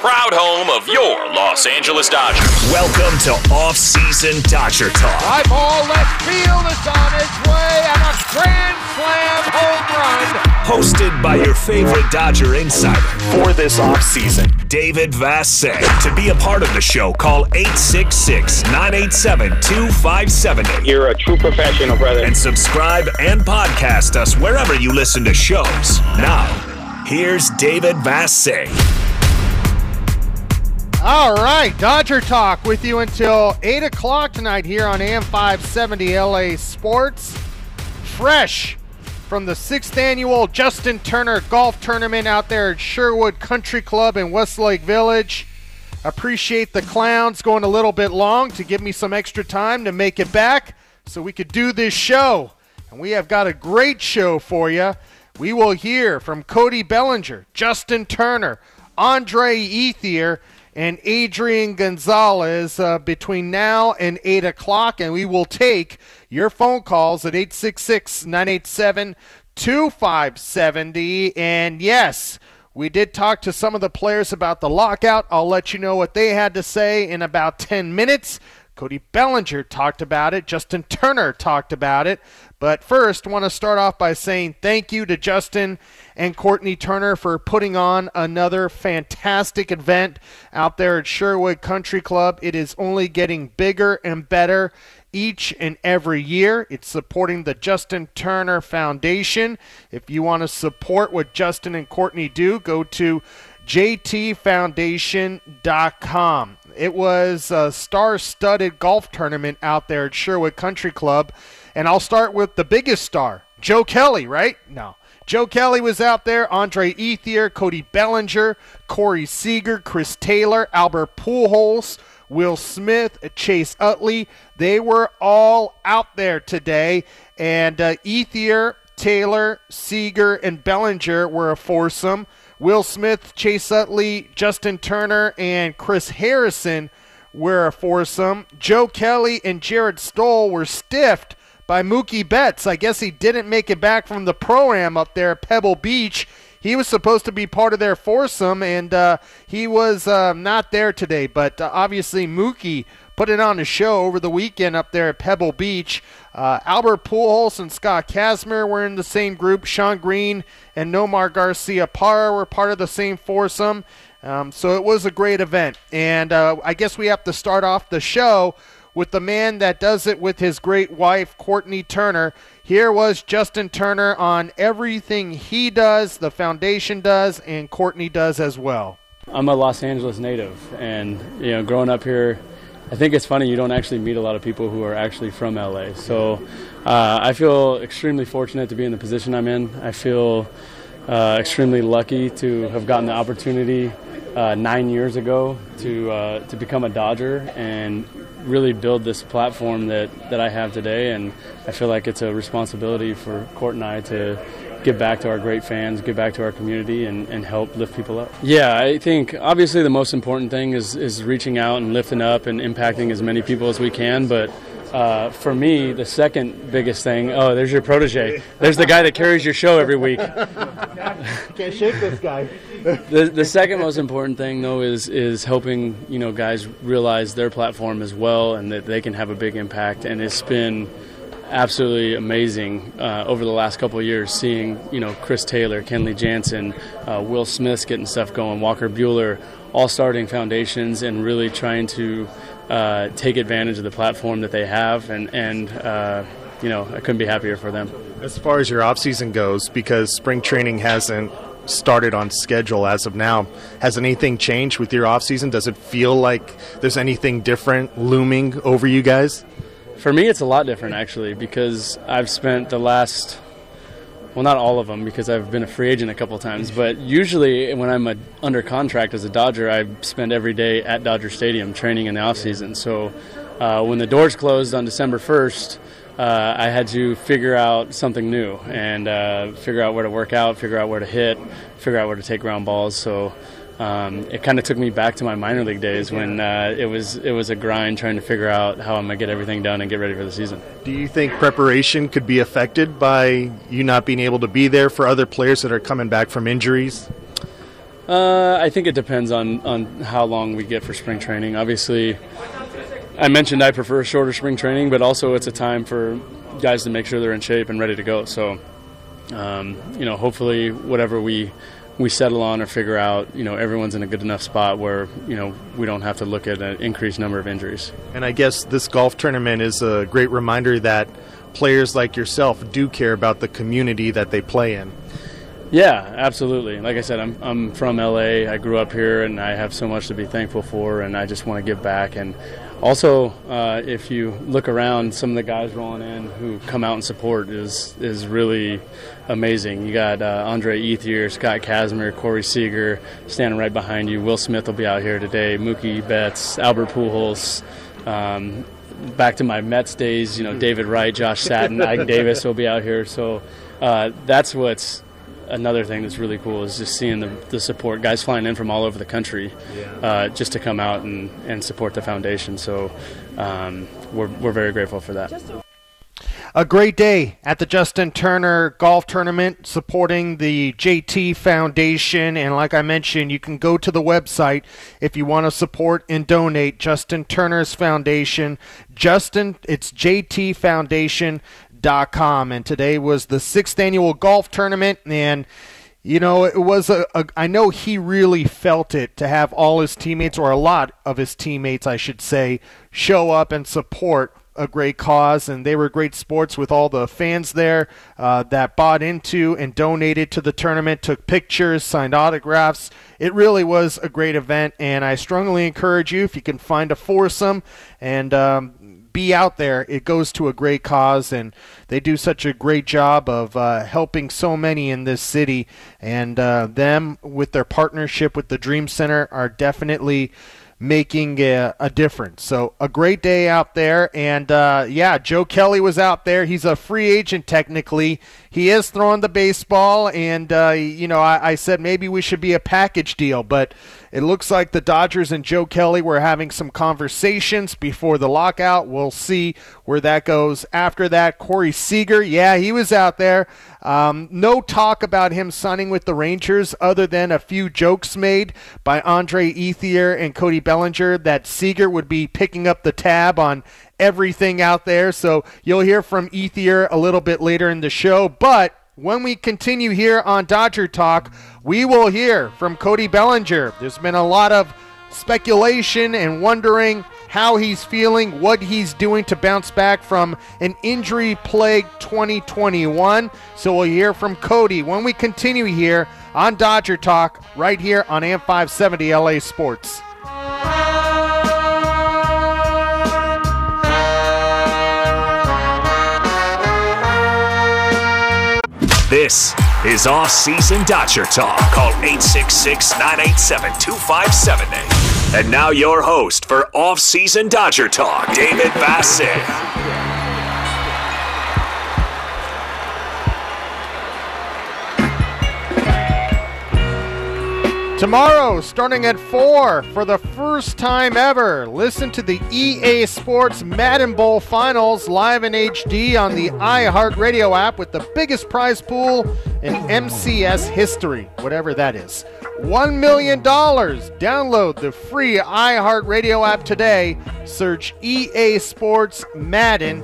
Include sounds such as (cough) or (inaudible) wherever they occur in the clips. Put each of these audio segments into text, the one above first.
proud home of your Los Angeles Dodgers. Welcome to Off-Season Dodger Talk. High ball left field is on its way and a grand slam home run. Hosted by your favorite Dodger insider for this offseason, David Vassegh. To be a part of the show, call 866-987-2578 You're a true professional, brother. and subscribe and podcast us wherever you listen to shows. Now, here's David Vassegh. All right, Dodger Talk with you until 8 o'clock tonight here on AM 570 LA Sports. Fresh from the sixth annual Justin Turner Golf Tournament out there at Sherwood Country Club in Westlake Village. Appreciate the clowns going a little bit long to give me some extra time to make it back so we could do this show. And we have got a great show for you. We will hear from Cody Bellinger, Justin Turner, Andre Ethier, and Adrian Gonzalez uh, between now and 8 o'clock. And we will take your phone calls at 866 987 2570. And yes, we did talk to some of the players about the lockout. I'll let you know what they had to say in about 10 minutes. Cody Bellinger talked about it. Justin Turner talked about it. But first, want to start off by saying thank you to Justin and Courtney Turner for putting on another fantastic event out there at Sherwood Country Club. It is only getting bigger and better each and every year. It's supporting the Justin Turner Foundation. If you want to support what Justin and Courtney do, go to jtfoundation.com. It was a star studded golf tournament out there at Sherwood Country Club. And I'll start with the biggest star, Joe Kelly, right? No. Joe Kelly was out there, Andre Ethier, Cody Bellinger, Corey Seager, Chris Taylor, Albert Pujols, Will Smith, Chase Utley. They were all out there today. And uh, Ethier, Taylor, Seager, and Bellinger were a foursome. Will Smith, Chase Utley, Justin Turner, and Chris Harrison were a foursome. Joe Kelly and Jarret Stoll were stiffed by Mookie Betts. I guess he didn't make it back from the pro-am up there at Pebble Beach. He was supposed to be part of their foursome, and uh, he was uh, not there today. But uh, obviously, Mookie put it on a show over the weekend up there at Pebble Beach. Uh, Albert Pujols and Scott Kazmir were in the same group. Shawn Green and Nomar Garciaparra were part of the same foursome. Um, so it was a great event. And uh, I guess we have to start off the show with the man that does it with his great wife, Courtney Turner. Here was Justin Turner on everything he does, the foundation does, and Courtney does as well. I'm a Los Angeles native, and you know, growing up here, I think it's funny you don't actually meet a lot of people who are actually from LA. So uh, I feel extremely fortunate to be in the position I'm in. I feel uh, extremely lucky to have gotten the opportunity uh, nine years ago to uh, to become a Dodger and really build this platform that, that I have today. And I feel like it's a responsibility for Court and I to give back to our great fans, give back to our community, and, and help lift people up. Yeah, I think obviously the most important thing is, is reaching out and lifting up and impacting as many people as we can. But uh, for me, the second biggest thing oh, there's your protege. There's the guy that carries your show every week. (laughs) Can't shake this guy. (laughs) the, the second most important thing though is is helping you know guys realize their platform as well and that they can have a big impact and it's been absolutely amazing uh, over the last couple years seeing you know Chris Taylor, Kenley Jansen, uh, Will Smith's getting stuff going, Walker Buehler, all starting foundations and really trying to uh, take advantage of the platform that they have and and uh, you know I couldn't be happier for them. As far as your off season goes, because spring training hasn't started on schedule as of now, has anything changed with your off season? Does it feel like there's anything different looming over you guys? For me, it's a lot different actually because I've spent the last, well, not all of them because I've been a free agent a couple times, (laughs) but usually when I'm a, under contract as a Dodger, I spend every day at Dodger Stadium training in the off season. So uh, when the doors closed on December 1st, uh, I had to figure out something new and uh, figure out where to work out, figure out where to hit, figure out where to take ground balls. So um, it kind of took me back to my minor league days when uh, it was it was a grind trying to figure out how I'm gonna get everything done and get ready for the season. Do you think preparation could be affected by you not being able to be there for other players that are coming back from injuries? Uh, I think it depends on, on how long we get for spring training. Obviously, I mentioned I prefer shorter spring training, but also it's a time for guys to make sure they're in shape and ready to go. So, um, you know, hopefully, whatever we we settle on or figure out, you know, everyone's in a good enough spot where, you know, we don't have to look at an increased number of injuries. And I guess this golf tournament is a great reminder that players like yourself do care about the community that they play in. Yeah, absolutely. Like I said, I'm, I'm from LA. I grew up here and I have so much to be thankful for, and I just want to give back. And also, uh, if you look around, some of the guys rolling in who come out and support is is really amazing. You got uh, Andre Ethier, Scott Kazmir, Corey Seager standing right behind you. Will Smith will be out here today. Mookie Betts, Albert Pujols. Um, back to my Mets days, you know, David Wright, Josh Satin, Ike (laughs) Davis will be out here. So uh, that's what's another thing that's really cool is just seeing the, the support guys flying in from all over the country yeah. uh, just to come out and, and support the foundation so um, we're, we're very grateful for that a great day at the Justin Turner Golf Tournament supporting the JT Foundation. And like I mentioned, you can go to the website if you want to support and donate Justin Turner's Foundation. Justin, it's JT Foundation com. And today was the sixth annual golf tournament. And, you know, it was a, a. I know he really felt it to have all his teammates, or a lot of his teammates, I should say, show up and support a great cause, and they were great sports with all the fans there uh, that bought into and donated to the tournament, took pictures, signed autographs. It really was a great event, and I strongly encourage you if you can find a foursome and um, be out there. It goes to a great cause, and they do such a great job of uh, helping so many in this city. And uh, them, with their partnership with the Dream Center, are definitely making a, a, difference. So a great day out there, and uh, yeah, Joe Kelly was out there. He's a free agent technically. He is throwing the baseball, and uh, you know I, I, said maybe we should be a package deal, but it looks like the Dodgers and Joe Kelly were having some conversations before the lockout. We'll see where that goes. After that, Corey Seager, yeah, he was out there. Um, no talk about him signing with the Rangers other than a few jokes made by Andre Ethier and Cody Bellinger that Seager would be picking up the tab on everything out there. So you'll hear from Ethier a little bit later in the show. But when we continue here on Dodger Talk, we will hear from Cody Bellinger. There's been a lot of speculation and wondering how he's feeling, what he's doing to bounce back from an injury plagued 2021. So we'll hear from Cody when we continue here on Dodger Talk, right here on AM 570 LA Sports. This is off-season Dodger Talk. Call 866-987-2578. And now your host for off-season Dodger Talk, David Vassegh. Tomorrow, starting at 4, for the first time ever, listen to the EA Sports Madden Bowl Finals live in HD on the iHeartRadio app with the biggest prize pool in MCS history, whatever that is. $1 million. Download the free iHeartRadio app today. Search EA Sports Madden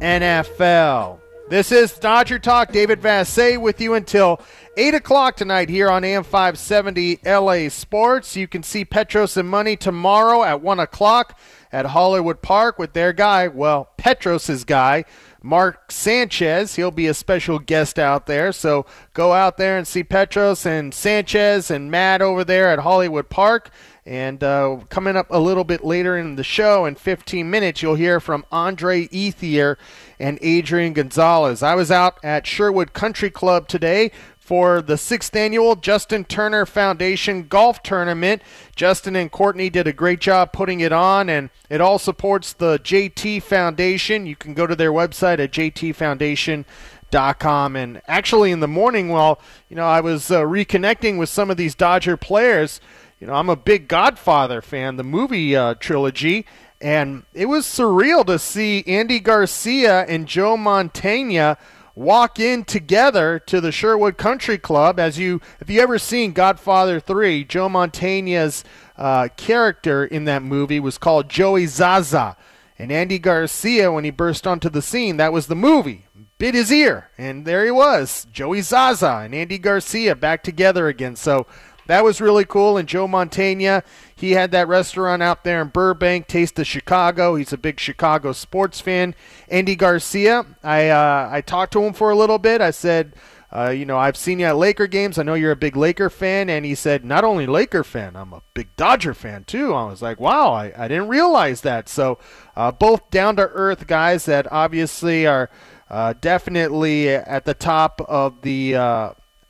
NFL. This is Dodger Talk. David Vassegh with you until 8 o'clock tonight here on AM 570 LA Sports. You can see Petros and Money tomorrow at 1 o'clock at Hollywood Park with their guy, well, Petros's guy, Mark Sanchez. He'll be a special guest out there. So go out there and see Petros and Sanchez and Matt over there at Hollywood Park. And uh, coming up a little bit later in the show, in 15 minutes, you'll hear from Andre Ethier and Adrian Gonzalez. I was out at Sherwood Country Club today for the sixth annual Justin Turner Foundation Golf Tournament. Justin and Courtney did a great job putting it on, and it all supports the JT Foundation. You can go to their website at jtfoundation.com. And actually, in the morning, while you know I was uh, reconnecting with some of these Dodger players, you know I'm a big Godfather fan, the movie uh, trilogy. And it was surreal to see Andy Garcia and Joe Mantegna walk in together to the Sherwood Country Club. As you, if you ever seen Godfather Three, Joe Mantegna's uh, character in that movie was called Joey Zasa, and Andy Garcia, when he burst onto the scene, that was the movie. Bit his ear, and there he was, Joey Zasa and Andy Garcia back together again. So that was really cool. And Joe Mantegna, he had that restaurant out there in Burbank, Taste of Chicago. He's a big Chicago sports fan. Andy Garcia, I uh, I talked to him for a little bit. I said, uh, you know, I've seen you at Laker games. I know you're a big Laker fan. And he said, not only Laker fan, I'm a big Dodger fan too. I was like, wow, I, I didn't realize that. So uh, both down to earth guys that obviously are uh, definitely at the top of the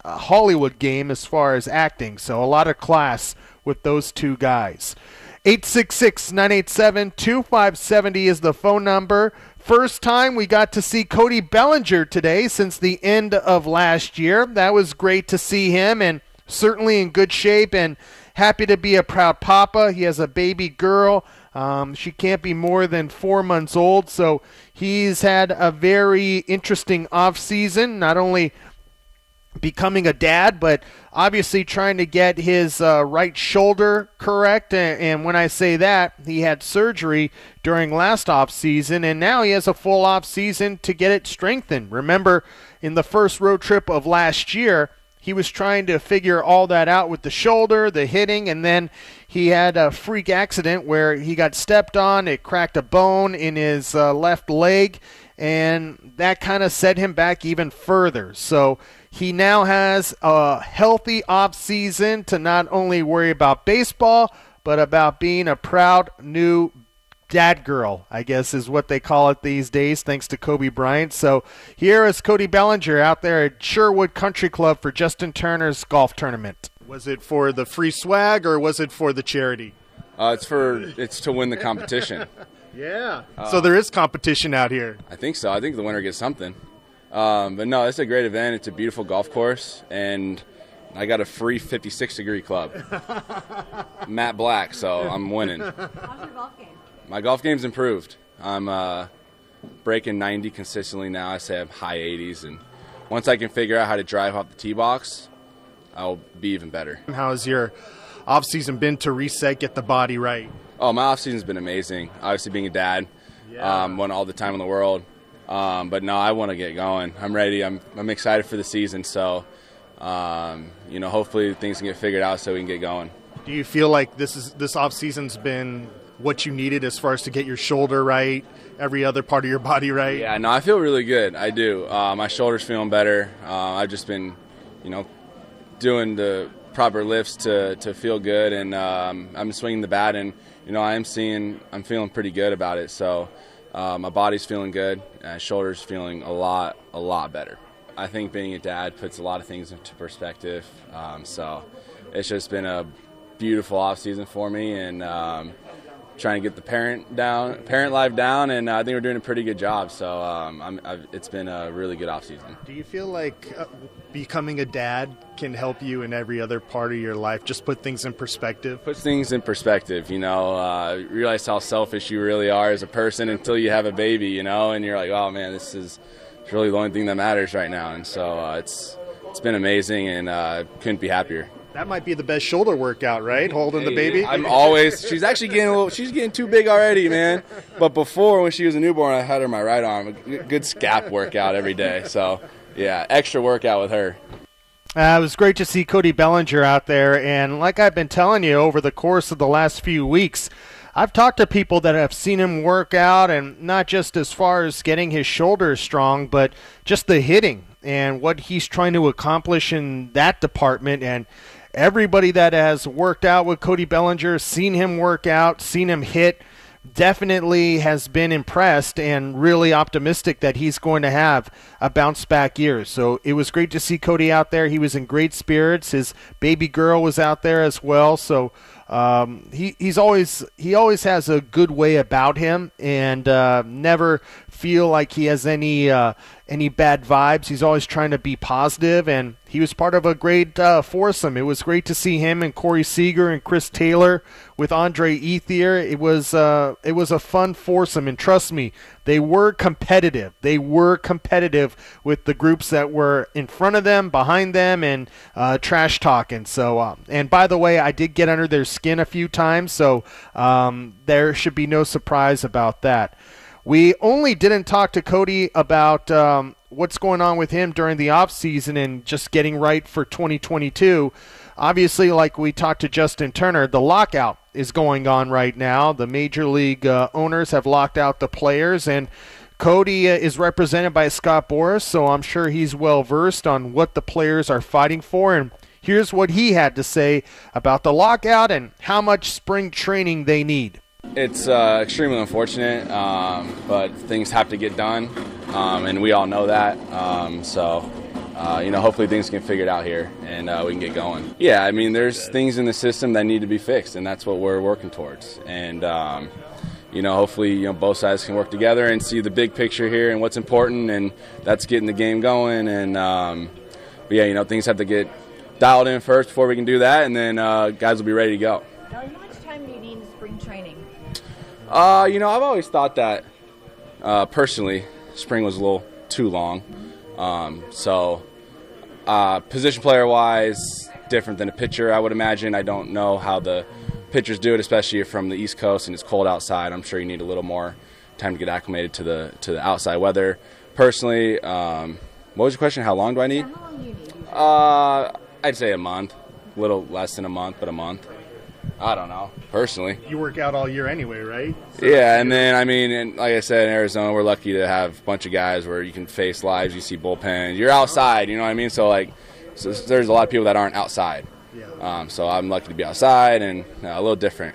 uh, Hollywood game as far as acting. So a lot of class with those two guys. 866 987 2570 is the phone number. First time we got to see Cody Bellinger today since the end of last year. That was great to see him and certainly in good shape and happy to be a proud papa. He has a baby girl. Um, she can't be more than four months old, so he's had a very interesting off season. Not only becoming a dad, but obviously trying to get his uh, right shoulder correct. And, and, when I say that, he had surgery during last off season, and now he has a full off season to get it strengthened. Remember, in the first road trip of last year, he was trying to figure all that out with the shoulder, the hitting, and then he had a freak accident where he got stepped on. It cracked a bone in his uh, left leg, and that kind of set him back even further. So he now has a healthy off season to not only worry about baseball, but about being a proud new dad girl, I guess is what they call it these days, thanks to Kobe Bryant. So here is Cody Bellinger out there at Sherwood Country Club for Justin Turner's golf tournament. Was it for the free swag or was it for the charity? Uh, it's for it's to win the competition. (laughs) yeah. Uh, so there is competition out here. I think so. I think the winner gets something. Um, but no, it's a great event. It's a beautiful golf course, and I got a free 56 degree club. (laughs) Matt Black, so I'm winning. How's your golf game? My golf game's improved. I'm uh, breaking 90 consistently now. I say I'm high 80s, and once I can figure out how to drive off the tee box, I'll be even better. How's your off season been to reset, get the body right? Oh, my off season's been amazing. Obviously, being a dad, yeah. um, won all the time in the world. Um, but no, I want to get going. I'm ready. I'm, I'm excited for the season. So, um, you know, hopefully things can get figured out so we can get going. Do you feel like this is this off season's been what you needed as far as to get your shoulder right, every other part of your body right? Yeah, no, I feel really good. I do. Uh, my shoulder's feeling better. Uh, I've just been, you know, doing the proper lifts to, to feel good, and um, I'm swinging the bat, and you know, I am seeing, I'm feeling pretty good about it. So. Uh, my body's feeling good. Uh, shoulders feeling a lot, a lot better. I think being a dad puts a lot of things into perspective. Um, so it's just been a beautiful off season for me, and um, trying to get the parent down, parent life down, and uh, I think we're doing a pretty good job. So um, it's been a really good off season. Do you feel like uh, becoming a dad can help you in every other part of your life? Just put things in perspective. Puts things in perspective. You know, uh, realize how selfish you really are as a person until you have a baby. You know, and you're like, oh man, this is really the only thing that matters right now. And so uh, it's it's been amazing, and uh, couldn't be happier. That might be the best shoulder workout, right? Holding the baby. I'm always. She's actually getting a little. She's getting too big already, man. But before, when she was a newborn, I had her my right arm. Good scap workout every day. So yeah, extra workout with her. Uh, it was great to see Cody Bellinger out there, and like I've been telling you over the course of the last few weeks, I've talked to people that have seen him work out, and not just as far as getting his shoulders strong, but just the hitting and what he's trying to accomplish in that department. And everybody that has worked out with Cody Bellinger, seen him work out, seen him hit, definitely has been impressed and really optimistic that he's going to have a bounce back year. So it was great to see Cody out there. He was in great spirits. His baby girl was out there as well. So um, he he's always he always has a good way about him, and uh, never feel like he has any uh, any bad vibes. He's always trying to be positive, and he was part of a great uh, foursome. It was great to see him and Corey Seager and Chris Taylor with Andre Ethier. It was uh, it was a fun foursome, and trust me, they were competitive. They were competitive with the groups that were in front of them, behind them, and uh, trash talking. So, uh, and by the way, I did get under their skin a few times, so um, there should be no surprise about that. We only didn't talk to Cody about um, what's going on with him during the offseason and just getting right for 2022. Obviously, like we talked to Justin Turner, the lockout is going on right now. The major league uh, owners have locked out the players, and Cody uh, is represented by Scott Boras, so I'm sure he's well versed on what the players are fighting for. And here's what he had to say about the lockout and how much spring training they need. It's uh, extremely unfortunate, um, but things have to get done, um, and we all know that. Um, so, uh, you know, hopefully things get figured out here and uh, we can get going. Yeah, I mean, there's things in the system that need to be fixed, and that's what we're working towards. And um, you know, hopefully, you know, both sides can work together and see the big picture here and what's important, and that's getting the game going. And um, but yeah, you know, things have to get dialed in first before we can do that, and then uh, guys will be ready to go. Uh, you know, I've always thought that uh, personally, spring was a little too long. Um, so, uh, position player wise, different than a pitcher, I would imagine. I don't know how the pitchers do it, especially from the East Coast and it's cold outside. I'm sure you need a little more time to get acclimated to the to the outside weather. Personally, um, what was your question? How long do I need? Yeah, how long do you need? Uh, I'd say a month, a little less than a month, but a month. I don't know, personally. You work out all year anyway, right? So yeah, and then I mean, and like I said, in Arizona, we're lucky to have a bunch of guys where you can face lives, you see bullpens, you're outside, you know what I mean? So like, so there's a lot of people that aren't outside. Yeah. Um, so I'm lucky to be outside and uh, a little different.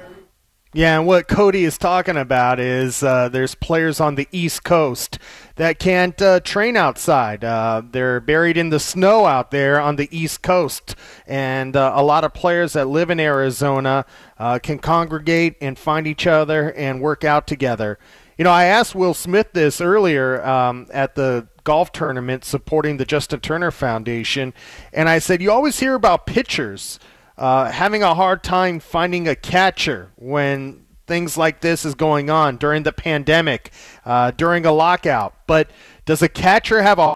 Yeah, and what Cody is talking about is uh, there's players on the East Coast that can't uh, train outside. Uh, they're buried in the snow out there on the East Coast, and uh, a lot of players that live in Arizona uh, can congregate and find each other and work out together. You know, I asked Will Smith this earlier um, at the golf tournament supporting the Justin Turner Foundation, and I said, You always hear about pitchers uh, having a hard time finding a catcher when things like this is going on during the pandemic, uh, during a lockout. But does a catcher have a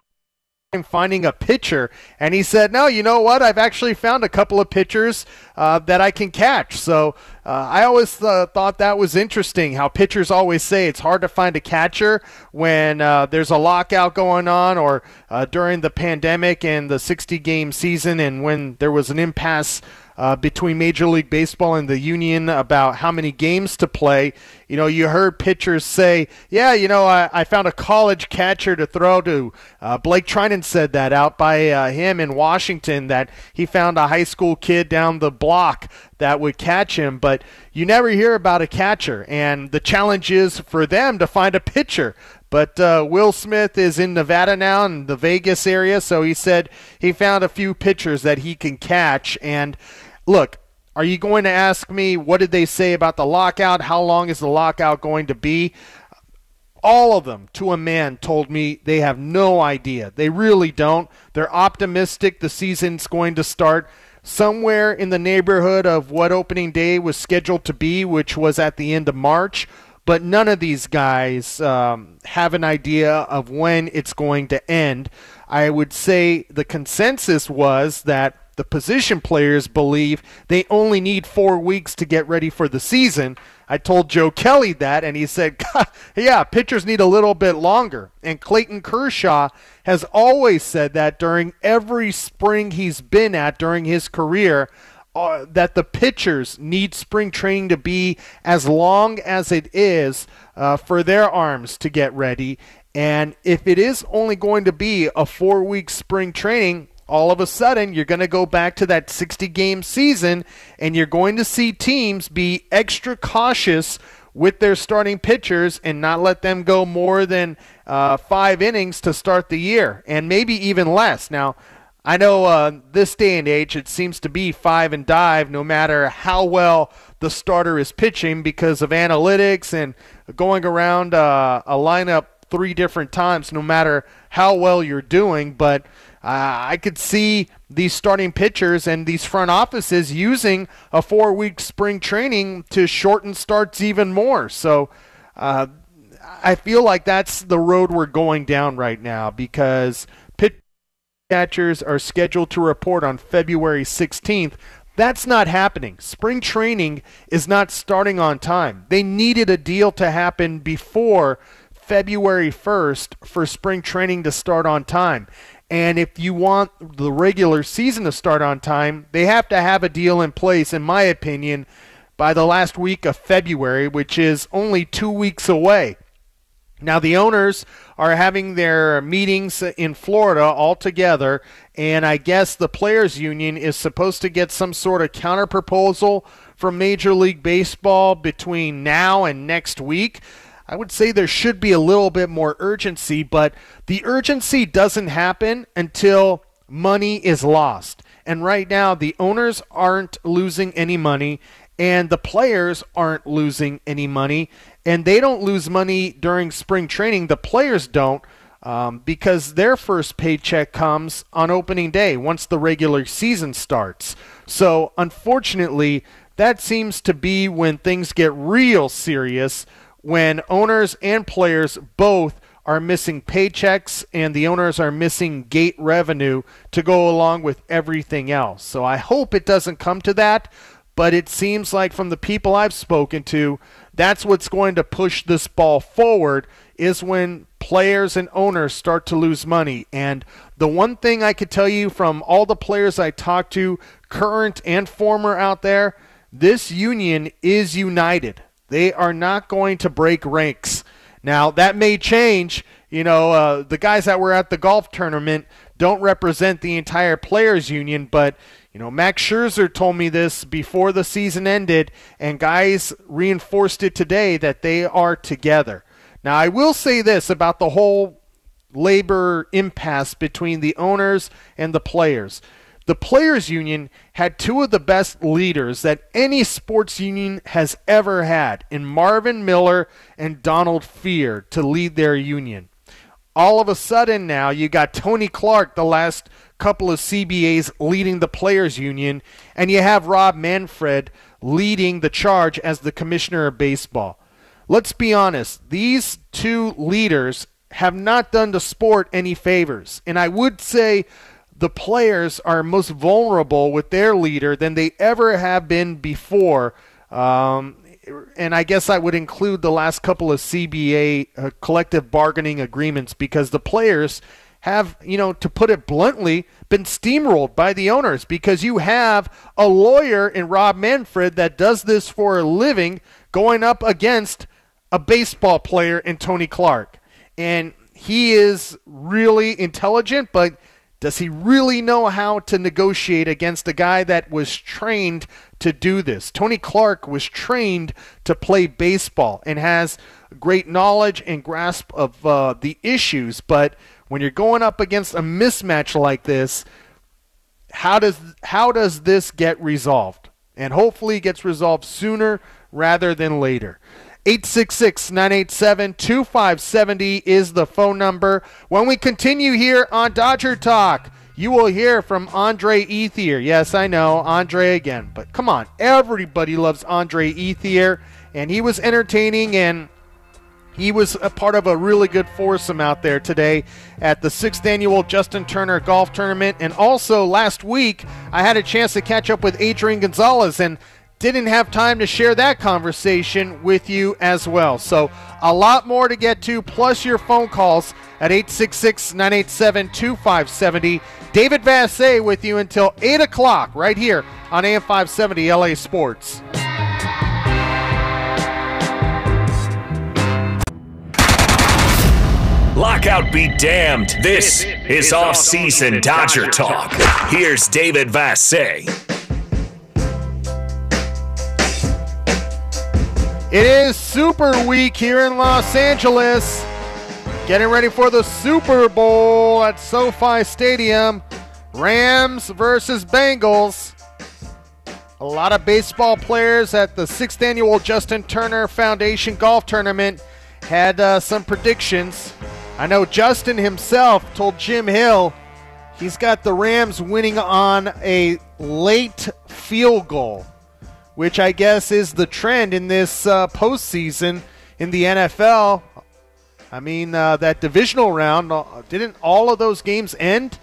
time finding a pitcher? And he said, no, you know what? I've actually found a couple of pitchers uh, that I can catch. So uh, I always uh, thought that was interesting how pitchers always say it's hard to find a catcher when uh, there's a lockout going on or uh, during the pandemic and the 60 game season and when there was an impasse uh, between Major League Baseball and the union about how many games to play. You know, you heard pitchers say, "Yeah, you know, I, I found a college catcher to throw to." Uh, Blake Treinen said that out by uh, him in Washington that he found a high school kid down the block that would catch him, but you never hear about a catcher. And the challenge is for them to find a pitcher. But uh, Will Smith is in Nevada now, in the Vegas area, so he said he found a few pitchers that he can catch. And look, are you going to ask me what did they say about the lockout? How long is the lockout going to be? All of them, to a man, told me they have no idea. They really don't. They're optimistic the season's going to start somewhere in the neighborhood of what opening day was scheduled to be, which was at the end of March. But none of these guys um, have an idea of when it's going to end. I would say the consensus was that the position players believe they only need four weeks to get ready for the season. I told Joe Kelly that, and he said, (laughs) Yeah, pitchers need a little bit longer. And Clayton Kershaw has always said that during every spring he's been at during his career. Uh, that the pitchers need spring training to be as long as it is uh, for their arms to get ready. And if it is only going to be a four week spring training, all of a sudden you're going to go back to that 60 game season and you're going to see teams be extra cautious with their starting pitchers and not let them go more than uh, five innings to start the year and maybe even less. Now, I know uh, this day and age it seems to be five and dive no matter how well the starter is pitching because of analytics and going around uh, a lineup three different times no matter how well you're doing. But uh, I could see these starting pitchers and these front offices using a four week spring training to shorten starts even more. So uh, I feel like that's the road we're going down right now because catchers are scheduled to report on February 16th. That's not happening. Spring training is not starting on time. They needed a deal to happen before February 1st for spring training to start on time. And if you want the regular season to start on time, they have to have a deal in place, in my opinion, by the last week of February, which is only two weeks away. Now, the owners are having their meetings in Florida all together, and I guess the Players Union is supposed to get some sort of counter proposal from Major League Baseball between now and next week. I would say there should be a little bit more urgency, but the urgency doesn't happen until money is lost. And right now, the owners aren't losing any money, and the players aren't losing any money and they don't lose money during spring training. The players don't um, because their first paycheck comes on opening day once the regular season starts. So, unfortunately, that seems to be when things get real serious when owners and players both are missing paychecks and the owners are missing gate revenue to go along with everything else. So I hope it doesn't come to that, but it seems like from the people I've spoken to, that's what's going to push this ball forward is when players and owners start to lose money. And the one thing I could tell you from all the players I talked to, current and former out there, this union is united. They are not going to break ranks. Now, that may change. You know, uh, the guys that were at the golf tournament don't represent the entire players union, but you know, Max Scherzer told me this before the season ended, and guys reinforced it today that they are together. Now, I will say this about the whole labor impasse between the owners and the players. The players union had two of the best leaders that any sports union has ever had in Marvin Miller and Donald Fehr to lead their union. All of a sudden now you got Tony Clark the last couple of CBAs leading the players union, and you have Rob Manfred leading the charge as the commissioner of baseball. Let's be honest, these two leaders have not done the sport any favors. And I would say the players are most vulnerable with their leader than they ever have been before. Um, and I guess I would include the last couple of CBA uh, collective bargaining agreements because the players have, you know, to put it bluntly, been steamrolled by the owners because you have a lawyer in Rob Manfred that does this for a living going up against a baseball player in Tony Clark. And he is really intelligent, but does he really know how to negotiate against a guy that was trained to do this? Tony Clark was trained to play baseball and has great knowledge and grasp of uh, the issues, but when you're going up against a mismatch like this, how does how does this get resolved? And hopefully it gets resolved sooner rather than later. 866-987-2570 is the phone number. When we continue here on Dodger Talk, you will hear from Andre Ethier. Yes, I know, Andre again. But come on, everybody loves Andre Ethier. And he was entertaining and he was a part of a really good foursome out there today at the sixth annual Justin Turner Golf Tournament. And also last week, I had a chance to catch up with Adrian Gonzalez and didn't have time to share that conversation with you as well. So, a lot more to get to, plus your phone calls at 866 987 2570. David Vassegh with you until 8 o'clock right here on AM 570 LA Sports. Lockout be damned. This is off-season Dodger talk. Here's David Vassegh. It is Super Week here in Los Angeles. Getting ready for the Super Bowl at SoFi Stadium. Rams versus Bengals. A lot of baseball players at the 6th annual Justin Turner Foundation Golf Tournament had uh, some predictions. I know Justin himself told Jim Hill he's got the Rams winning on a late field goal, which I guess is the trend in this uh, postseason in the NFL. I mean, uh, that divisional round, uh, didn't all of those games end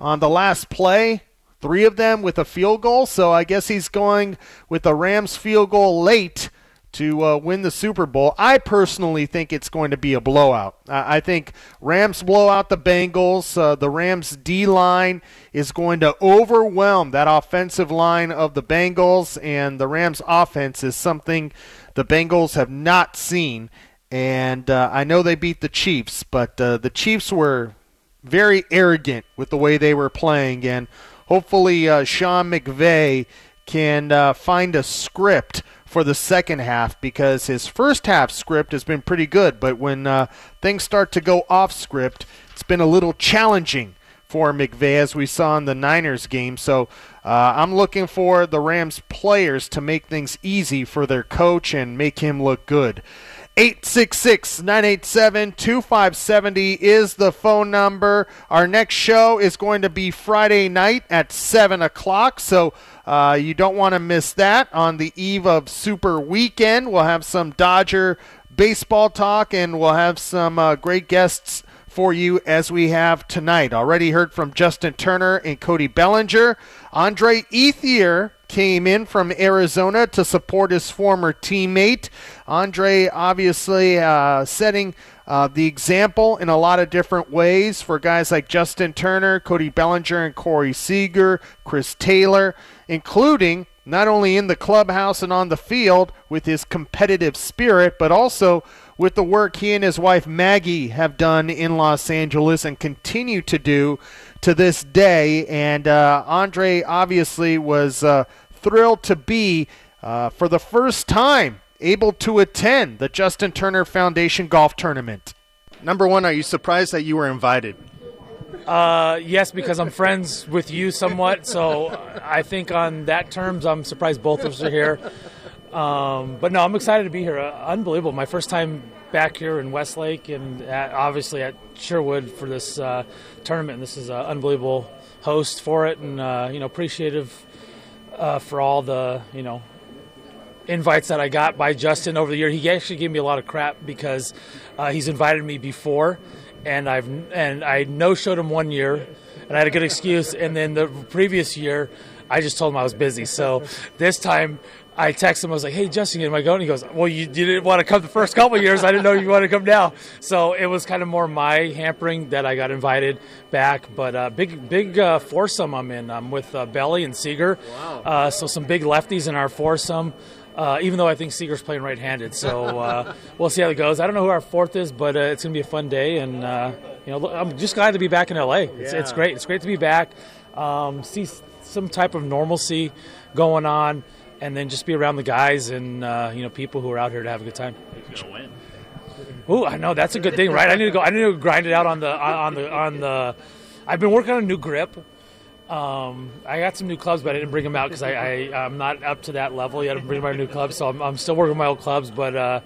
on the last play? Three of them with a field goal, so I guess he's going with the Rams field goal late to uh, win the Super Bowl. I personally think it's going to be a blowout. Uh, I think Rams blow out the Bengals. Uh, the Rams D line is going to overwhelm that offensive line of the Bengals, and the Rams offense is something the Bengals have not seen. And uh, I know they beat the Chiefs, but uh, the Chiefs were very arrogant with the way they were playing, and hopefully uh, Sean McVay can find a script for the second half because his first half script has been pretty good, but when uh, things start to go off script, it's been a little challenging for McVay as we saw in the Niners game. So uh, I'm looking for the Rams players to make things easy for their coach and make him look good. 866 987 2570 is the phone number. Our next show is going to be Friday night at 7 o'clock, so uh, you don't want to miss that on the eve of Super Weekend. We'll have some Dodger baseball talk and we'll have some uh, great guests for you as we have tonight. Already heard from Justin Turner and Cody Bellinger. Andre Ethier came in from Arizona to support his former teammate. Andre, obviously, uh, setting uh, the example in a lot of different ways for guys like Justin Turner, Cody Bellinger, and Corey Seager, Chris Taylor, including not only in the clubhouse and on the field with his competitive spirit, but also with the work he and his wife Maggie have done in Los Angeles and continue to do to this day. And uh, Andre obviously was uh, thrilled to be, uh, for the first time, able to attend the Justin Turner Foundation Golf Tournament. Number one, are you surprised that you were invited? Uh, yes, because I'm friends with you somewhat. So I think on that terms, I'm surprised both of us are here. Um, but no, I'm excited to be here. Uh, unbelievable. My first time back here in Westlake and at, obviously at Sherwood for this uh, tournament. This is an unbelievable host for it, and uh, you know appreciative uh, for all the you know invites that I got by Justin over the year. He actually gave me a lot of crap because uh, he's invited me before, and I've and I no showed him one year, and I had a good excuse. And then the previous year, I just told him I was busy. So this time. I texted him. I was like, "Hey, Justin, am I going?" He goes, "Well, you, you didn't want to come the first couple years. I didn't know you wanted to come now." So it was kind of more my hampering that I got invited back. But uh, big, big uh, foursome I'm in. I'm with uh, Belly and Seager. Wow. Uh, so some big lefties in our foursome. Uh, even though I think Seager's playing right-handed, so uh, (laughs) we'll see how it goes. I don't know who our fourth is, but uh, it's going to be a fun day, and uh, you know, I'm just glad to be back in LA. It's, yeah. it's great. It's great to be back. Um, see some type of normalcy going on, and then just be around the guys and uh, you know people who are out here to have a good time. Who's gonna win? Ooh, I know that's a good thing, right? I need to go. I need to grind it out on the on the on the. I've been working on a new grip. Um, I got some new clubs, but I didn't bring them out because I, I am not up to that level yet. I'm bringing my new clubs, so I'm, I'm still working my old clubs. But uh,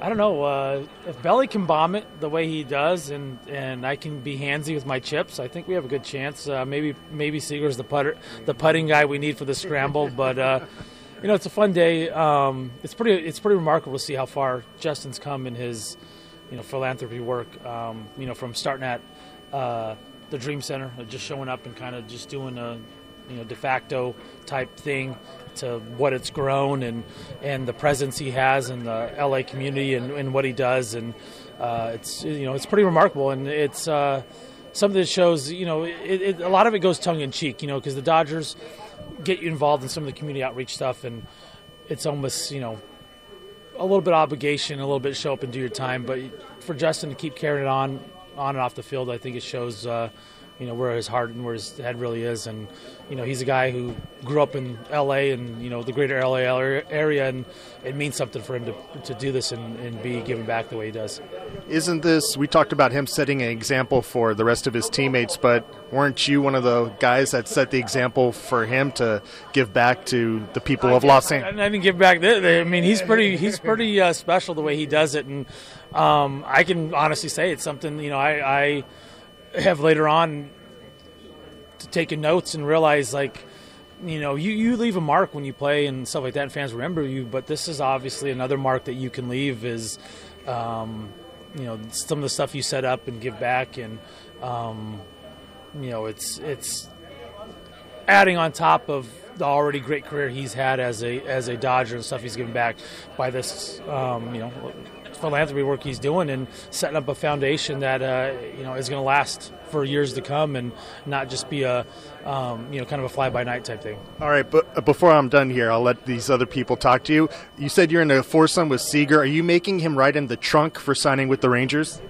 I don't know uh, if Belly can bomb it the way he does, and, and I can be handsy with my chips. I think we have a good chance. Uh, maybe maybe Seager's the putter, the putting guy we need for the scramble. But uh, you know, it's a fun day. Um, it's pretty it's pretty remarkable to see how far Justin's come in his you know philanthropy work. Um, you know, from starting at uh, the Dream Center, just showing up and kind of just doing a you know de facto type thing to what it's grown and and the presence he has in the LA community and, and what he does and uh, it's you know it's pretty remarkable and it's uh, something that shows you know it, it, a lot of it goes tongue in cheek you know because the Dodgers get you involved in some of the community outreach stuff and it's almost you know a little bit obligation a little bit show up and do your time but for Justin to keep carrying it on on and off the field, I think it shows uh, you know where his heart and where his head really is. And you know he's a guy who grew up in L.A. and you know the greater L.A. area, and it means something for him to, to do this and, and be giving back the way he does. Isn't this? We talked about him setting an example for the rest of his teammates, but weren't you one of the guys that set the example for him to give back to the people of Los Angeles? I didn't give back. I mean, he's pretty. He's pretty uh, special the way he does it, and um, I can honestly say it's something. You know, I, I have later on to taken notes and realized like you know you, you leave a mark when you play and stuff like that and fans remember you but this is obviously another mark that you can leave is um, you know some of the stuff you set up and give back and um, you know it's it's adding on top of the already great career he's had as a as a Dodger and stuff he's given back by this um, you know philanthropy work he's doing and setting up a foundation that uh, you know is going to last for years to come and not just be a um, you know kind of a fly by night type thing. All right, but uh, before I'm done here, I'll let these other people talk to you. You said you're in a foursome with Seager. Are you making him ride in the trunk for signing with the Rangers?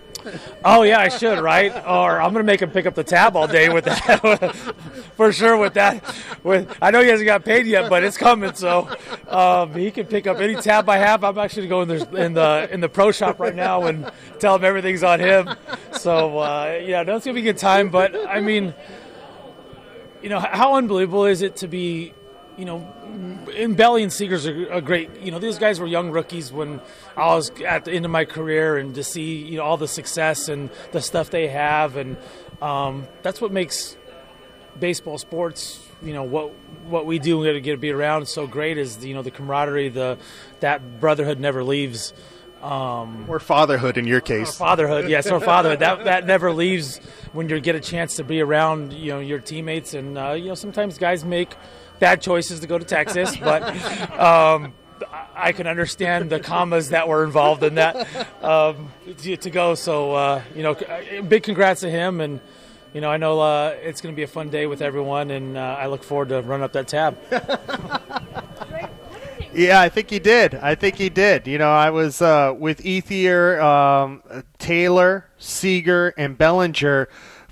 Oh yeah, I should, right? Or I'm gonna make him pick up the tab all day with that, (laughs) for sure. With that, with I know he hasn't got paid yet, but it's coming, so um, he can pick up any tab I have. I'm actually going there in the in the pro shop right now and tell him everything's on him. So uh, yeah, no, gonna be a good time. But I mean, you know, how unbelievable is it to be you know, and Belly and Seager's are a great. You know, these guys were young rookies when I was at the end of my career, and to see you know all the success and the stuff they have, and um, that's what makes baseball sports. You know what what we do to get to be around so great is you know the camaraderie, the that brotherhood never leaves. Um, or fatherhood in your case. fatherhood, yes, or fatherhood. That that never leaves when you get a chance to be around you know your teammates, and uh, you know sometimes guys make bad choices to go to Texas, but um, I can understand the commas that were involved in that um, to, to, go. So uh, you know, big congrats to him, and you know I know uh, it's going to be a fun day with everyone, and uh, I look forward to running up that tab. (laughs) Yeah, I think he did. I think he did. You know, I was uh, with Ethier, um, Taylor, Seager, and Bellinger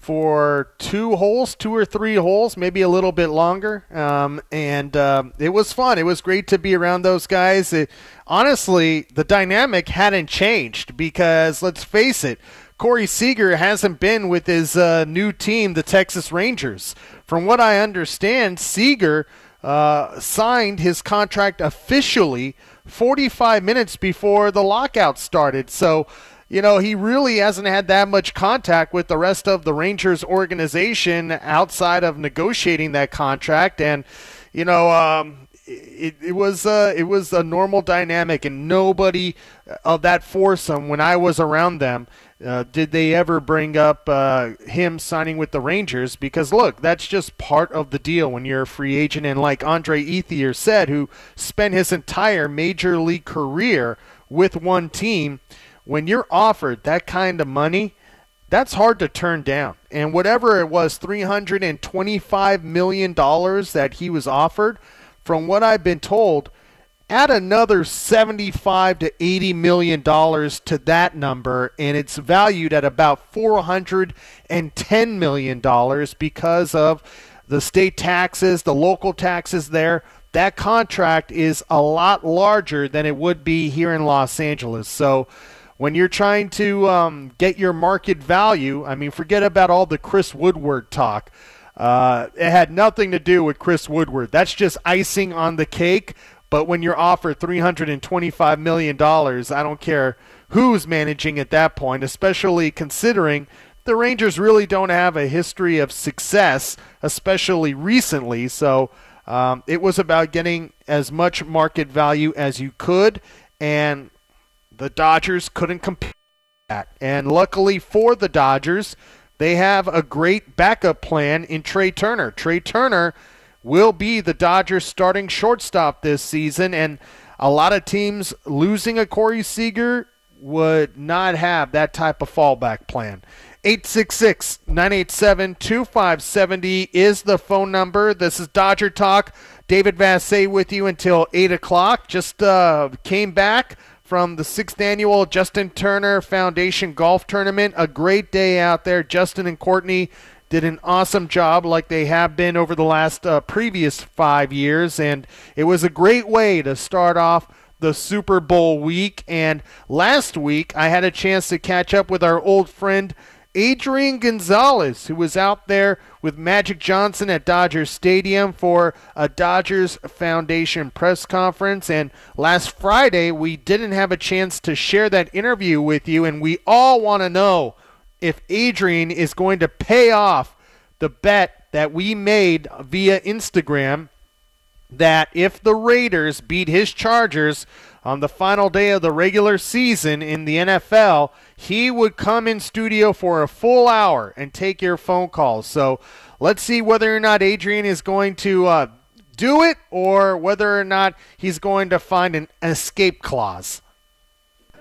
for two holes, two or three holes, maybe a little bit longer. Um, and um, it was fun. It was great to be around those guys. It, honestly, the dynamic hadn't changed because let's face it, Corey Seager hasn't been with his uh, new team, the Texas Rangers. From what I understand, Seager uh, signed his contract officially 45 minutes before the lockout started. So you know, he really hasn't had that much contact with the rest of the Rangers organization outside of negotiating that contract. And, you know, um, it, it was uh, it was a normal dynamic, and nobody of that foursome, when I was around them, uh, did they ever bring up uh, him signing with the Rangers? Because look, that's just part of the deal when you're a free agent. And like Andre Ethier said, who spent his entire major league career with one team, when you're offered that kind of money, that's hard to turn down. And whatever it was, $325 million that he was offered, from what I've been told, add another 75 to 80 million dollars to that number and it's valued at about 410 million dollars because of the state taxes, the local taxes there. That contract is a lot larger than it would be here in Los Angeles. So when you're trying to um, get your market value, I mean, forget about all the Chris Woodward talk. Uh, it had nothing to do with Chris Woodward. That's just icing on the cake. But when you're offered $325 million, I don't care who's managing at that point, especially considering the Rangers really don't have a history of success, especially recently. So um, it was about getting as much market value as you could. And the Dodgers couldn't compete. And luckily for the Dodgers, they have a great backup plan in Trea Turner. Trea Turner will be the Dodgers starting shortstop this season, and a lot of teams losing a Corey Seager would not have that type of fallback plan. 866 987 2570 is the phone number. This is Dodger Talk. David Vassegh with you until 8 o'clock. Just uh, came back from the sixth annual Justin Turner Foundation Golf Tournament. A great day out there. Justin and Courtney did an awesome job like they have been over the last uh, previous five years, and it was a great way to start off the Super Bowl week. And last week, I had a chance to catch up with our old friend Adrian Gonzalez, who was out there with Magic Johnson at Dodger Stadium for a Dodgers Foundation press conference. And last Friday, we didn't have a chance to share that interview with you, and we all want to know if Adrian is going to pay off the bet that we made via Instagram that if the Raiders beat his Chargers on the final day of the regular season in the NFL, he would come in studio for a full hour and take your phone calls. So let's see whether or not Adrian is going to uh, do it or whether or not he's going to find an escape clause.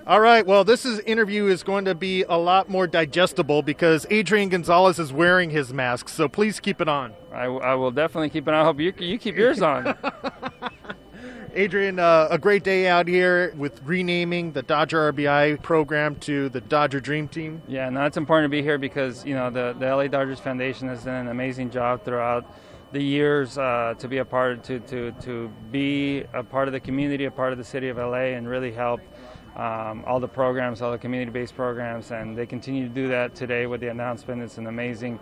All right. Well, this is, interview is going to be a lot more digestible because Adrian Gonzalez is wearing his mask. So please keep it on. I, I will definitely keep it on. I hope you, you keep yours on. (laughs) (laughs) Adrian, uh, a great day out here with renaming the Dodger RBI program to the Dodger Dream Team. Yeah, no, it's important to be here because you know the, the LA Dodgers Foundation has done an amazing job throughout the years uh, to be a part to, to to be a part of the community, a part of the city of LA, and really help um, all the programs, all the community-based programs, and they continue to do that today with the announcement. It's an amazing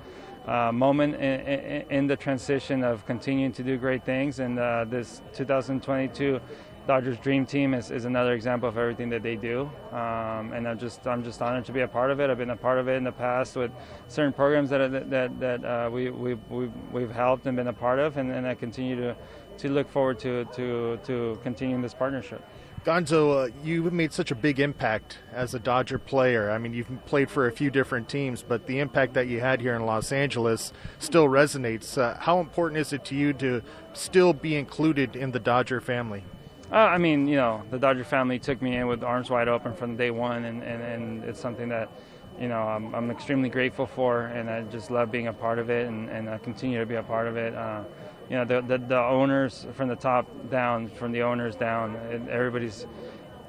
uh, moment in, in, in, the transition of continuing to do great things. And uh, this 2022 Dodgers Dream Team is, is, another example of everything that they do. Um, and I'm just I'm just honored to be a part of it. I've been a part of it in the past with certain programs that that that uh, we, we we we've helped and been a part of, and, and I continue to to look forward to to to continuing this partnership. Gonzo, uh, you've made such a big impact as a Dodger player. I mean, you've played for a few different teams, but the impact that you had here in Los Angeles still resonates. Uh, how important is it to you to still be included in the Dodger family? Uh, I mean, you know, the Dodger family took me in with arms wide open from day one, and, and, and it's something that, you know, I'm, I'm, extremely grateful for, and I just love being a part of it, and, and I continue to be a part of it. You know the, the, the owners from the top down, from the owners down, everybody's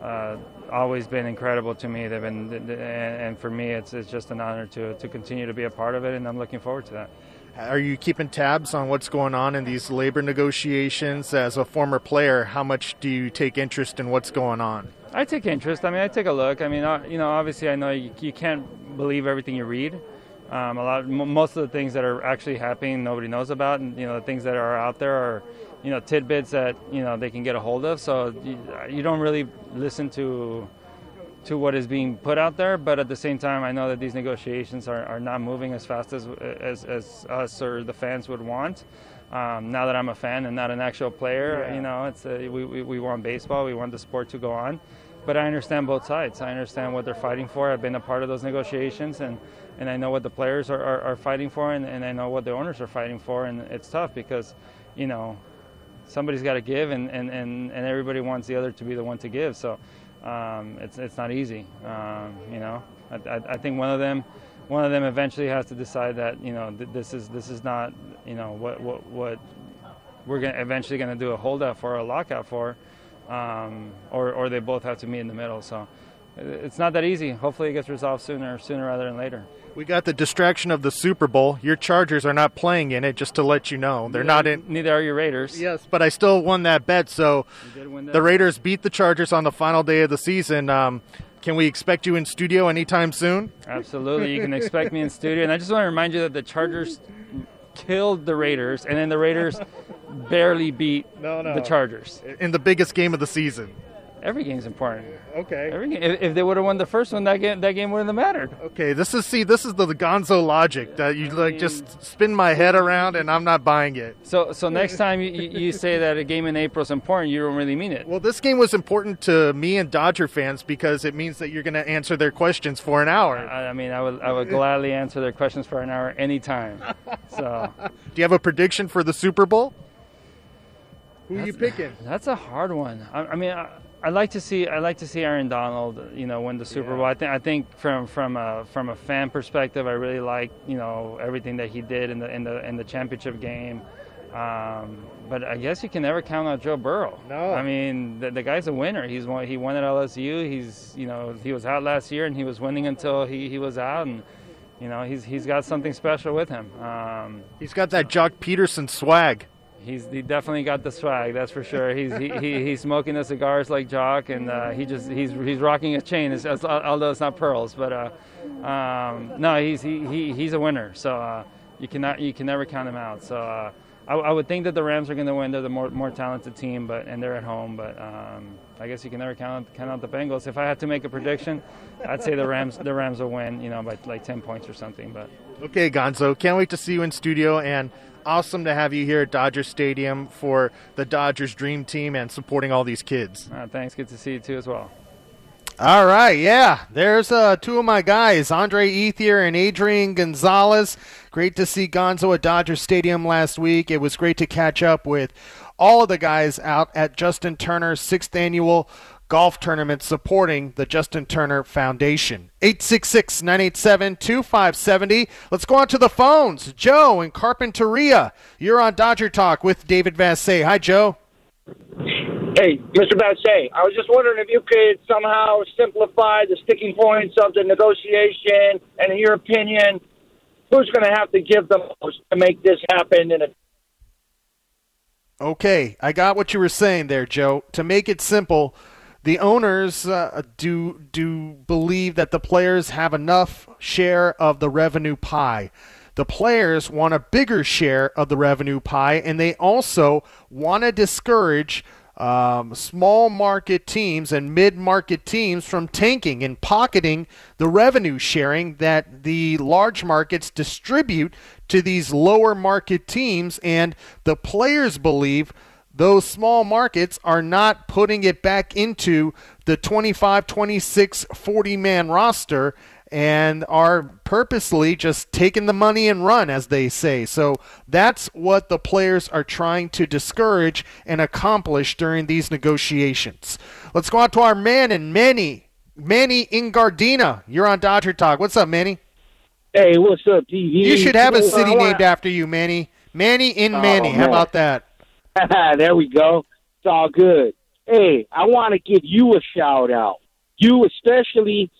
uh, always been incredible to me. They've been, and for me, it's it's just an honor to to continue to be a part of it, and I'm looking forward to that. Are you keeping tabs on what's going on in these labor negotiations? As a former player, how much do you take interest in what's going on? I take interest. I mean, I take a look. I mean, uh, you know, obviously, I know you, you can't believe everything you read. Um, a lot, m- most of the things that are actually happening, nobody knows about, and you know, the things that are out there are, you know, tidbits that you know they can get a hold of. So you, you don't really listen to to what is being put out there. But at the same time, I know that these negotiations are, are not moving as fast as, as, as us or the fans would want. Um, now that I'm a fan and not an actual player, yeah. you know, it's a, we, we, we want baseball, we want the sport to go on. But I understand both sides. I understand what they're fighting for. I've been a part of those negotiations, and and I know what the players are, are, are fighting for, and, and I know what the owners are fighting for, and it's tough because, you know, somebody's got to give, and, and, and, and everybody wants the other to be the one to give. So um, it's it's not easy. Um, you know, I, I, I, think one of them one of them eventually has to decide that you know th- this is this is not you know what what what we're gonna eventually going to do a holdout for or a lockout for, um, or or they both have to meet in the middle. So it's not that easy. Hopefully, it gets resolved sooner sooner rather than later. We got the distraction of the Super Bowl. Your Chargers are not playing in it, just to let you know. They're neither, not in. Neither are your Raiders. Yes, but I still won that bet. So that the Raiders beat the Chargers on the final day of the season. Um, can we expect you in studio anytime soon? Absolutely. You can expect me in studio. And I just want to remind you that the Chargers killed the Raiders, and then the Raiders barely beat no, no. the Chargers. In the biggest game of the season. Every game's important. Okay. Every game, if, if they would have won the first one, that game that game wouldn't have mattered. Okay. This is see. This is the, the Gonzo logic that you like just spin my head around, and I'm not buying it. So so next time you, you say that a game in April is important, you don't really mean it. Well, this game was important to me and Dodger fans because it means that you're going to answer their questions for an hour. I, I mean, I would I would gladly answer their questions for an hour anytime. (laughs) So. Do you have a prediction for the Super Bowl? Who are you picking? That's a hard one. I, I mean. I, I like to see I like to see Aaron Donald, you know, win the Super yeah. Bowl. I think I think from from a from a fan perspective, I really like you know everything that he did in the in the in the championship game. Um, but I guess you can never count out Joe Burrow. No, I mean the, the guy's a winner. He's won, he won at LSU. He's you know he was out last year and he was winning until he, he was out and you know, he's he's got something special with him. Um, he's got that Joc Pederson swag. He's he definitely got the swag, that's for sure. He's he, he he's smoking the cigars like Joc, and uh, he just he's he's rocking a chain. It's, it's, although it's not pearls, but uh, um, no, he's he, he he's a winner. So uh, you cannot you can never count him out. So uh, I, I, would think that the Rams are going to win. They're the more more talented team, but and they're at home. But um, I guess you can never count count out the Bengals. If I had to make a prediction, I'd say the Rams the Rams will win. You know, by like ten points or something. But okay, Gonzo, can't wait to see you in studio and awesome to have you here at Dodger Stadium for the Dodgers Dream Team and supporting all these kids. Uh, thanks. Good to see you too as well. All right, yeah. There's uh, two of my guys, Andre Ethier and Adrian Gonzalez. Great to see Gonzo at Dodger Stadium last week. It was great to catch up with all of the guys out at Justin Turner's sixth annual golf tournament supporting the Justin Turner Foundation. 866 987 2570. Let's go on to the phones. Joe in Carpinteria. You're on Dodger Talk with David Vassegh. Hi, Joe. Hey, Mr. Vassegh, I was just wondering if you could somehow simplify the sticking points of the negotiation, and in your opinion, who's going to have to give the most to make this happen in a Okay, I got what you were saying there, Joe. To make it simple, the owners uh, do do believe that the players have enough share of the revenue pie. The players want a bigger share of the revenue pie, and they also want to discourage um, small market teams and mid market teams from tanking and pocketing the revenue sharing that the large markets distribute to these lower market teams. And the players believe those small markets are not putting it back into the 25, 26, 40 man roster and are purposely just taking the money and run, as they say. So that's what the players are trying to discourage and accomplish during these negotiations. Let's go out to our man and Manny. Manny in Gardena. You're on Dodger Talk. What's up, Manny? Hey, what's up, TV? You should have a city named after you, Manny. Manny in oh, Manny. Oh, How about that? (laughs) there we go. It's all good. Hey, I want to give you a shout out. You especially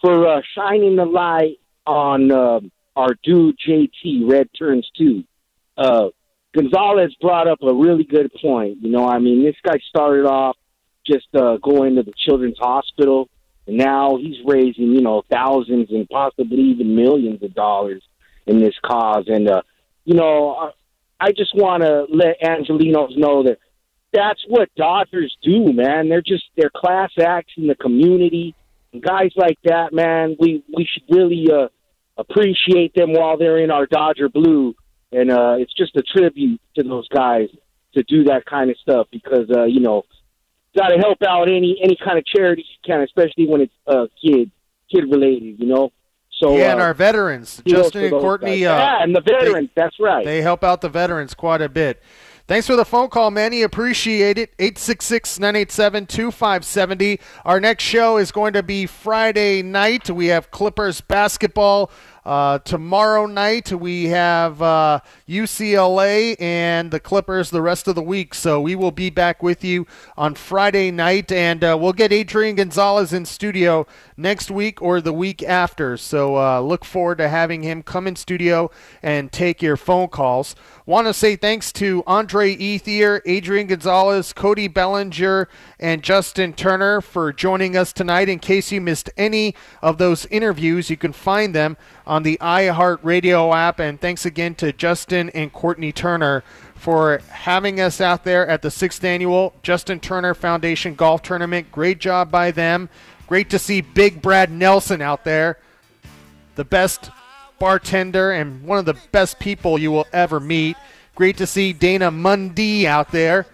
for uh, shining the light on uh, our dude JT Red Turns Two. Uh, Gonzalez brought up a really good point. You know, I mean, this guy started off just uh, going to the children's hospital, and now he's raising you know thousands and possibly even millions of dollars in this cause. And uh, you know, I just want to let Angelinos know that that's what Dodgers do, man. They're just they're class acts in the community. And guys like that, man, we we should really uh, appreciate them while they're in our Dodger blue. And uh, it's just a tribute to those guys to do that kind of stuff because uh, you know, got to help out any any kind of charity you can, especially when it's uh, kid kid related. You know. So yeah, uh, and our veterans, Justin and Courtney. Uh, yeah, and the veterans. They, that's right. They help out the veterans quite a bit. Thanks for the phone call, Manny. Appreciate it. 866 987 2570. Our next show is going to be Friday night. We have Clippers basketball uh, tomorrow night we have uh, UCLA and the Clippers the rest of the week. So we will be back with you on Friday night, and uh, we'll get Adrian Gonzalez in studio next week or the week after. So uh, look forward to having him come in studio and take your phone calls. Want to say thanks to Andre Ethier, Adrian Gonzalez, Cody Bellinger, and Justin Turner for joining us tonight. In case you missed any of those interviews, you can find them on the iHeartRadio app. And thanks again to Justin and Courtney Turner for having us out there at the sixth annual Justin Turner Foundation Golf Tournament. Great job by them. Great to see Big Brad Nelson out there, the best bartender and one of the best people you will ever meet. Great to see Dana Mundy out there.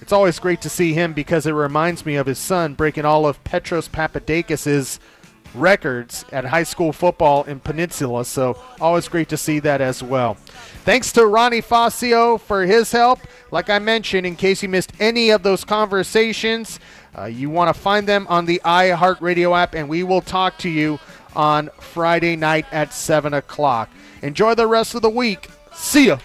It's always great to see him because it reminds me of his son breaking all of Petros Papadakis's records at high school football in Peninsula. So always great to see that as well. Thanks to Ronnie Fascio for his help. Like I mentioned, in case you missed any of those conversations, uh, you want to find them on the iHeartRadio app, and we will talk to you on Friday night at 7 o'clock. Enjoy the rest of the week. See ya.